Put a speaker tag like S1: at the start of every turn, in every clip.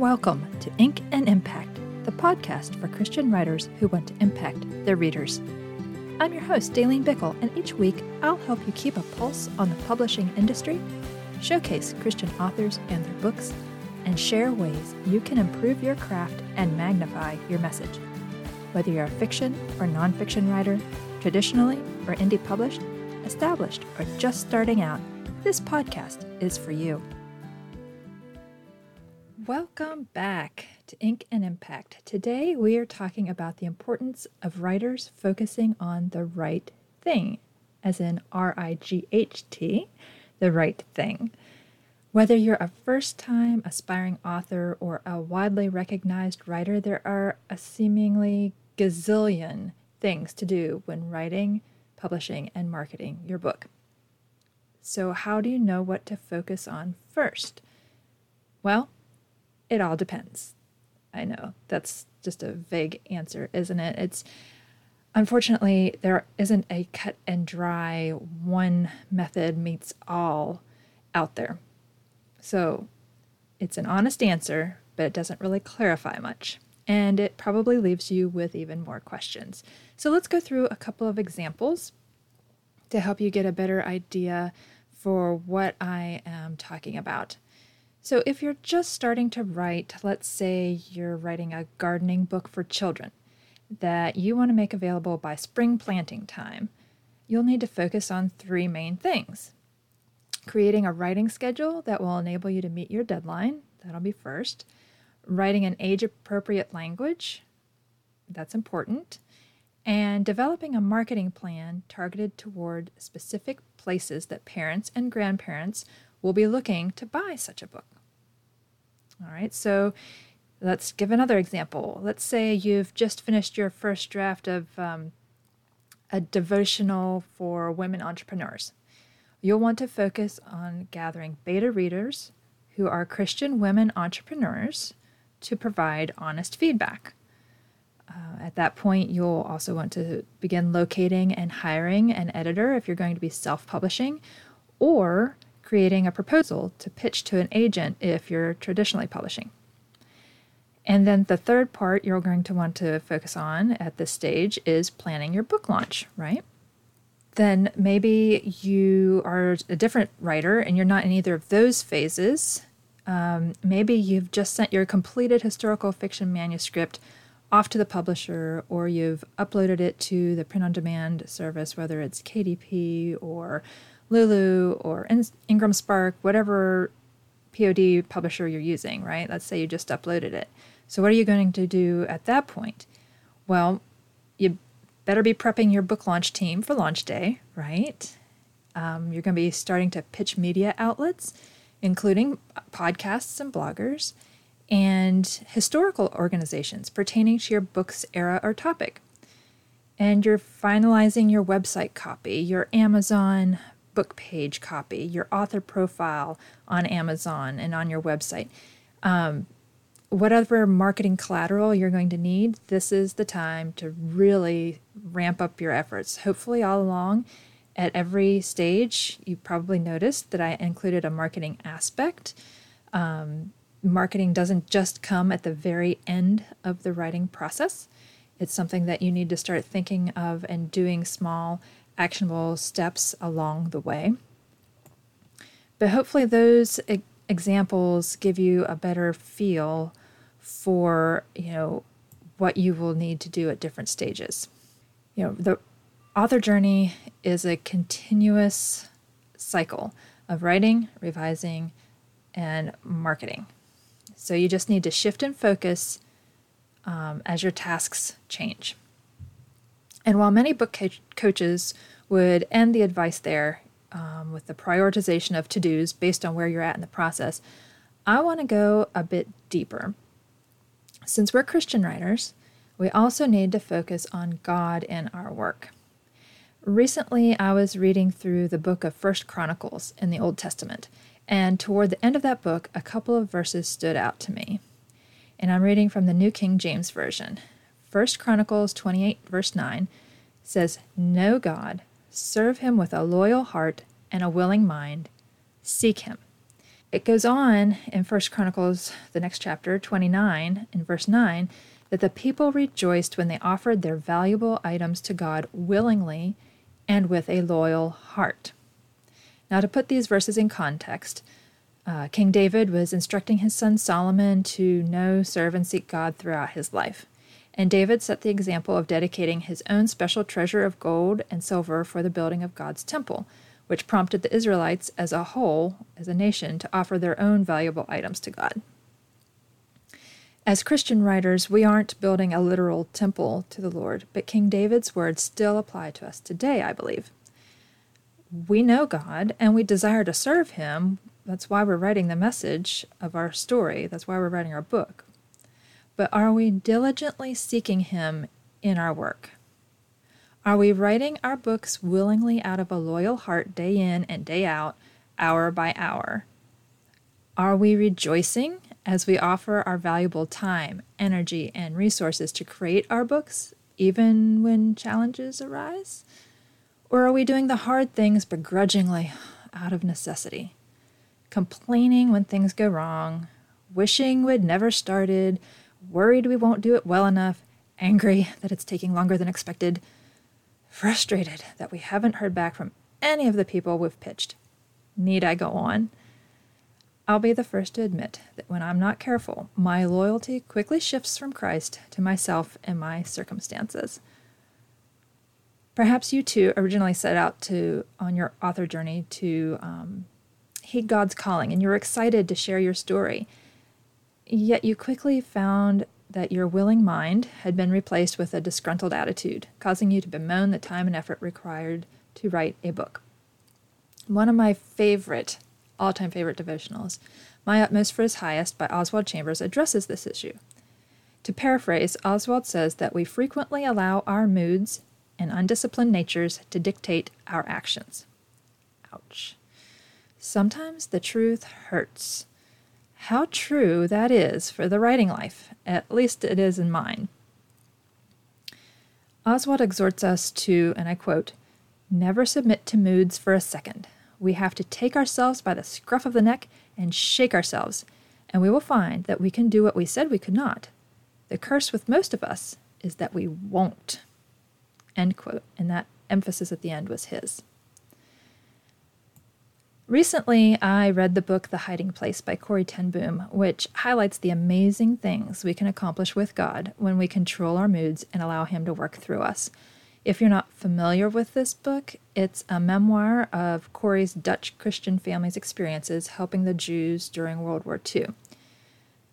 S1: Welcome to Ink and Impact, the podcast for Christian writers who want to impact their readers. I'm your host, Daleen Bickle, and each week I'll help you keep a pulse on the publishing industry, showcase Christian authors and their books, and share ways you can improve your craft and magnify your message. Whether you're a fiction or nonfiction writer, traditionally or indie published, established, or just starting out, this podcast is for you. Welcome back to Ink and Impact. Today we are talking about the importance of writers focusing on the right thing, as in R I G H T, the right thing. Whether you're a first time aspiring author or a widely recognized writer, there are a seemingly gazillion things to do when writing, publishing, and marketing your book. So, how do you know what to focus on first? Well, it all depends. I know that's just a vague answer, isn't it? It's unfortunately there isn't a cut and dry one method meets all out there. So it's an honest answer, but it doesn't really clarify much. And it probably leaves you with even more questions. So let's go through a couple of examples to help you get a better idea for what I am talking about. So, if you're just starting to write, let's say you're writing a gardening book for children that you want to make available by spring planting time, you'll need to focus on three main things. Creating a writing schedule that will enable you to meet your deadline, that'll be first, writing an age appropriate language, that's important, and developing a marketing plan targeted toward specific places that parents and grandparents will be looking to buy such a book. All right, so let's give another example. Let's say you've just finished your first draft of um, a devotional for women entrepreneurs. You'll want to focus on gathering beta readers who are Christian women entrepreneurs to provide honest feedback. Uh, at that point, you'll also want to begin locating and hiring an editor if you're going to be self publishing, or creating a proposal to pitch to an agent if you're traditionally publishing. And then the third part you're going to want to focus on at this stage is planning your book launch, right? Then maybe you are a different writer and you're not in either of those phases. Um, maybe you've just sent your completed historical fiction manuscript off to the publisher or you've uploaded it to the print on demand service, whether it's KDP or Lulu or Ingram Spark, whatever POD publisher you're using, right? Let's say you just uploaded it. So, what are you going to do at that point? Well, you better be prepping your book launch team for launch day, right? Um, you're going to be starting to pitch media outlets, including podcasts and bloggers, and historical organizations pertaining to your book's era or topic. And you're finalizing your website copy, your Amazon book page copy, your author profile on Amazon and on your website. Um, whatever marketing collateral you're going to need, this is the time to really ramp up your efforts. Hopefully, all along at every stage, you probably noticed that I included a marketing aspect. Um, marketing doesn't just come at the very end of the writing process, it's something that you need to start thinking of and doing small actionable steps along the way. But hopefully, those e- examples give you a better feel for you know what you will need to do at different stages. You know, the author journey is a continuous cycle of writing, revising, and marketing. So you just need to shift and focus um, as your tasks change. And while many book co- coaches would end the advice there um, with the prioritization of to dos based on where you're at in the process, I want to go a bit deeper. Since we're Christian writers, we also need to focus on God in our work. Recently, I was reading through the book of First Chronicles in the Old Testament, and toward the end of that book, a couple of verses stood out to me. And I'm reading from the New King James Version. First Chronicles 28, verse 9 says, Know God, serve him with a loyal heart and a willing mind, seek him. It goes on in First Chronicles, the next chapter, 29, in verse 9, that the people rejoiced when they offered their valuable items to God willingly and with a loyal heart. Now, to put these verses in context, uh, King David was instructing his son Solomon to know, serve, and seek God throughout his life. And David set the example of dedicating his own special treasure of gold and silver for the building of God's temple, which prompted the Israelites as a whole, as a nation, to offer their own valuable items to God. As Christian writers, we aren't building a literal temple to the Lord, but King David's words still apply to us today, I believe. We know God and we desire to serve Him. That's why we're writing the message of our story. That's why we're writing our book but are we diligently seeking Him in our work? Are we writing our books willingly out of a loyal heart day in and day out, hour by hour? Are we rejoicing as we offer our valuable time, energy, and resources to create our books, even when challenges arise? Or are we doing the hard things begrudgingly out of necessity? Complaining when things go wrong, wishing we'd never started, worried we won't do it well enough, angry that it's taking longer than expected, frustrated that we haven't heard back from any of the people we've pitched. Need I go on? I'll be the first to admit that when I'm not careful, my loyalty quickly shifts from Christ to myself and my circumstances. Perhaps you too originally set out to on your author journey to um, heed God's calling, and you're excited to share your story Yet you quickly found that your willing mind had been replaced with a disgruntled attitude, causing you to bemoan the time and effort required to write a book. One of my favorite, all time favorite devotionals, My Utmost for His Highest by Oswald Chambers, addresses this issue. To paraphrase, Oswald says that we frequently allow our moods and undisciplined natures to dictate our actions. Ouch. Sometimes the truth hurts how true that is for the writing life. At least it is in mine. Oswald exhorts us to, and I quote, never submit to moods for a second. We have to take ourselves by the scruff of the neck and shake ourselves, and we will find that we can do what we said we could not. The curse with most of us is that we won't. End quote. And that emphasis at the end was his. Recently, I read the book The Hiding Place by Corrie ten Boom, which highlights the amazing things we can accomplish with God when we control our moods and allow Him to work through us. If you're not familiar with this book, it's a memoir of Corrie's Dutch Christian family's experiences helping the Jews during World War II.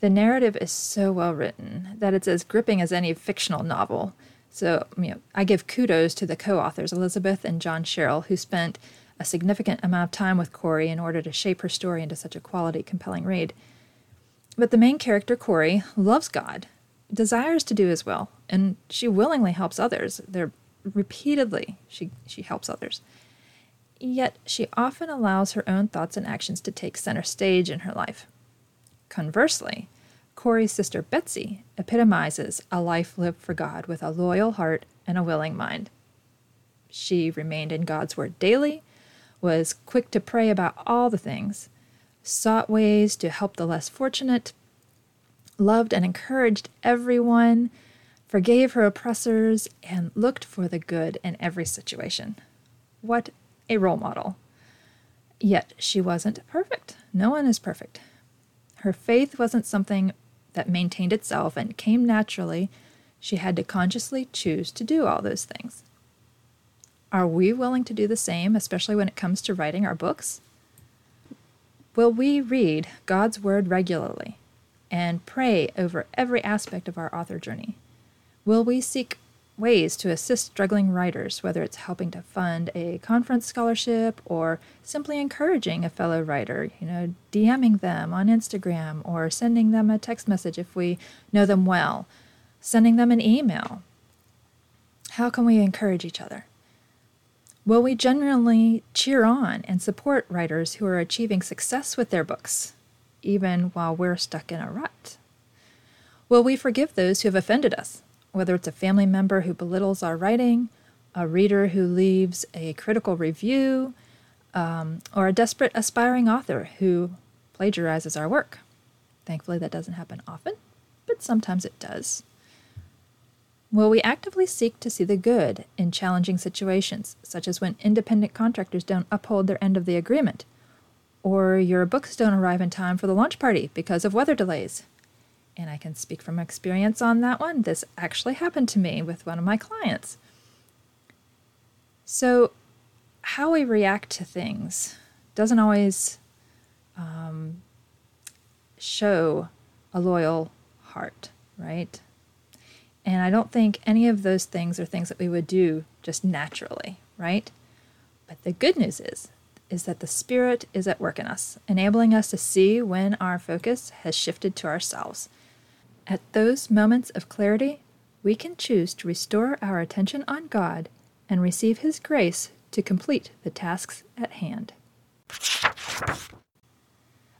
S1: The narrative is so well written that it's as gripping as any fictional novel. So, you know, I give kudos to the co authors, Elizabeth and John Sherrill, who spent a significant amount of time with Corrie in order to shape her story into such a quality, compelling read. But the main character, Corrie, loves God, desires to do his will, and she willingly helps others. There repeatedly she, she helps others. Yet she often allows her own thoughts and actions to take center stage in her life. Conversely, Corrie's sister Betsy epitomizes a life lived for God with a loyal heart and a willing mind. She remained in God's Word daily was quick to pray about all the things, sought ways to help the less fortunate, loved and encouraged everyone, forgave her oppressors, and looked for the good in every situation. What a role model. Yet she wasn't perfect. No one is perfect. Her faith wasn't something that maintained itself and came naturally. She had to consciously choose to do all those things. Are we willing to do the same, especially when it comes to writing our books? Will we read God's Word regularly and pray over every aspect of our author journey? Will we seek ways to assist struggling writers, whether it's helping to fund a conference scholarship or simply encouraging a fellow writer, you know, DMing them on Instagram or sending them a text message if we know them well, sending them an email? How can we encourage each other? Will we genuinely cheer on and support writers who are achieving success with their books, even while we're stuck in a rut? Will we forgive those who have offended us, whether it's a family member who belittles our writing, a reader who leaves a critical review, um, or a desperate aspiring author who plagiarizes our work. Thankfully, that doesn't happen often, but sometimes it does. Will we actively seek to see the good in challenging situations, such as when independent contractors don't uphold their end of the agreement, or your books don't arrive in time for the launch party because of weather delays? And I can speak from experience on that one. This actually happened to me with one of my clients. So, how we react to things doesn't always um, show a loyal heart, right? And I don't think any of those things are things that we would do just naturally, right? But the good news is is that the spirit is at work in us, enabling us to see when our focus has shifted to ourselves. At those moments of clarity, we can choose to restore our attention on God and receive his grace to complete the tasks at hand.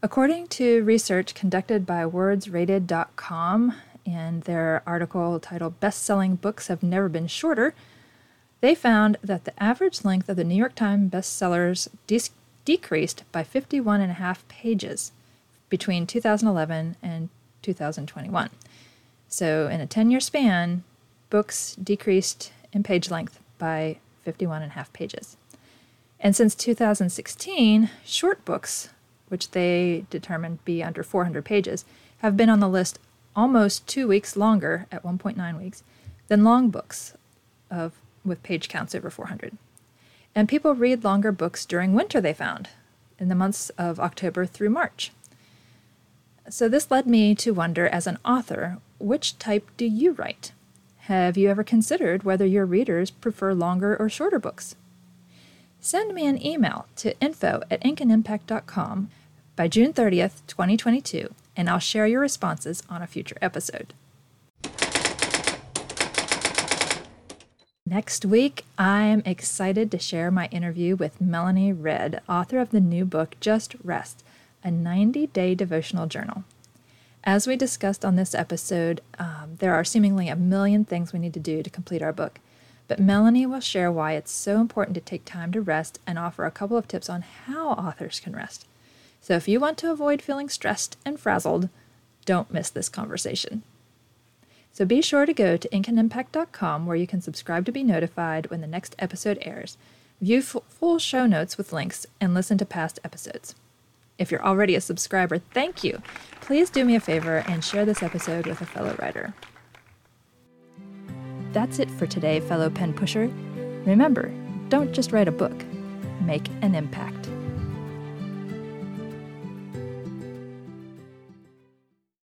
S1: According to research conducted by wordsrated.com in their article titled Best Selling Books Have Never Been Shorter, they found that the average length of the New York Times bestsellers de- decreased by 51 and a half pages between 2011 and 2021. So, in a 10 year span, books decreased in page length by 51 and a half pages. And since 2016, short books, which they determined be under 400 pages, have been on the list almost two weeks longer at 1.9 weeks than long books of with page counts over 400. And people read longer books during winter, they found, in the months of October through March. So this led me to wonder as an author, which type do you write? Have you ever considered whether your readers prefer longer or shorter books? Send me an email to info at inkandImpact.com by June 30th, 2022, and I'll share your responses on a future episode. Next week, I'm excited to share my interview with Melanie Redd, author of the new book Just Rest, a 90 day devotional journal. As we discussed on this episode, um, there are seemingly a million things we need to do to complete our book, but Melanie will share why it's so important to take time to rest and offer a couple of tips on how authors can rest. So if you want to avoid feeling stressed and frazzled, don't miss this conversation. So be sure to go to inkandimpact.com where you can subscribe to be notified when the next episode airs, view f- full show notes with links, and listen to past episodes. If you're already a subscriber, thank you. Please do me a favor and share this episode with a fellow writer. That's it for today, fellow pen pusher. Remember, don't just write a book, make an impact.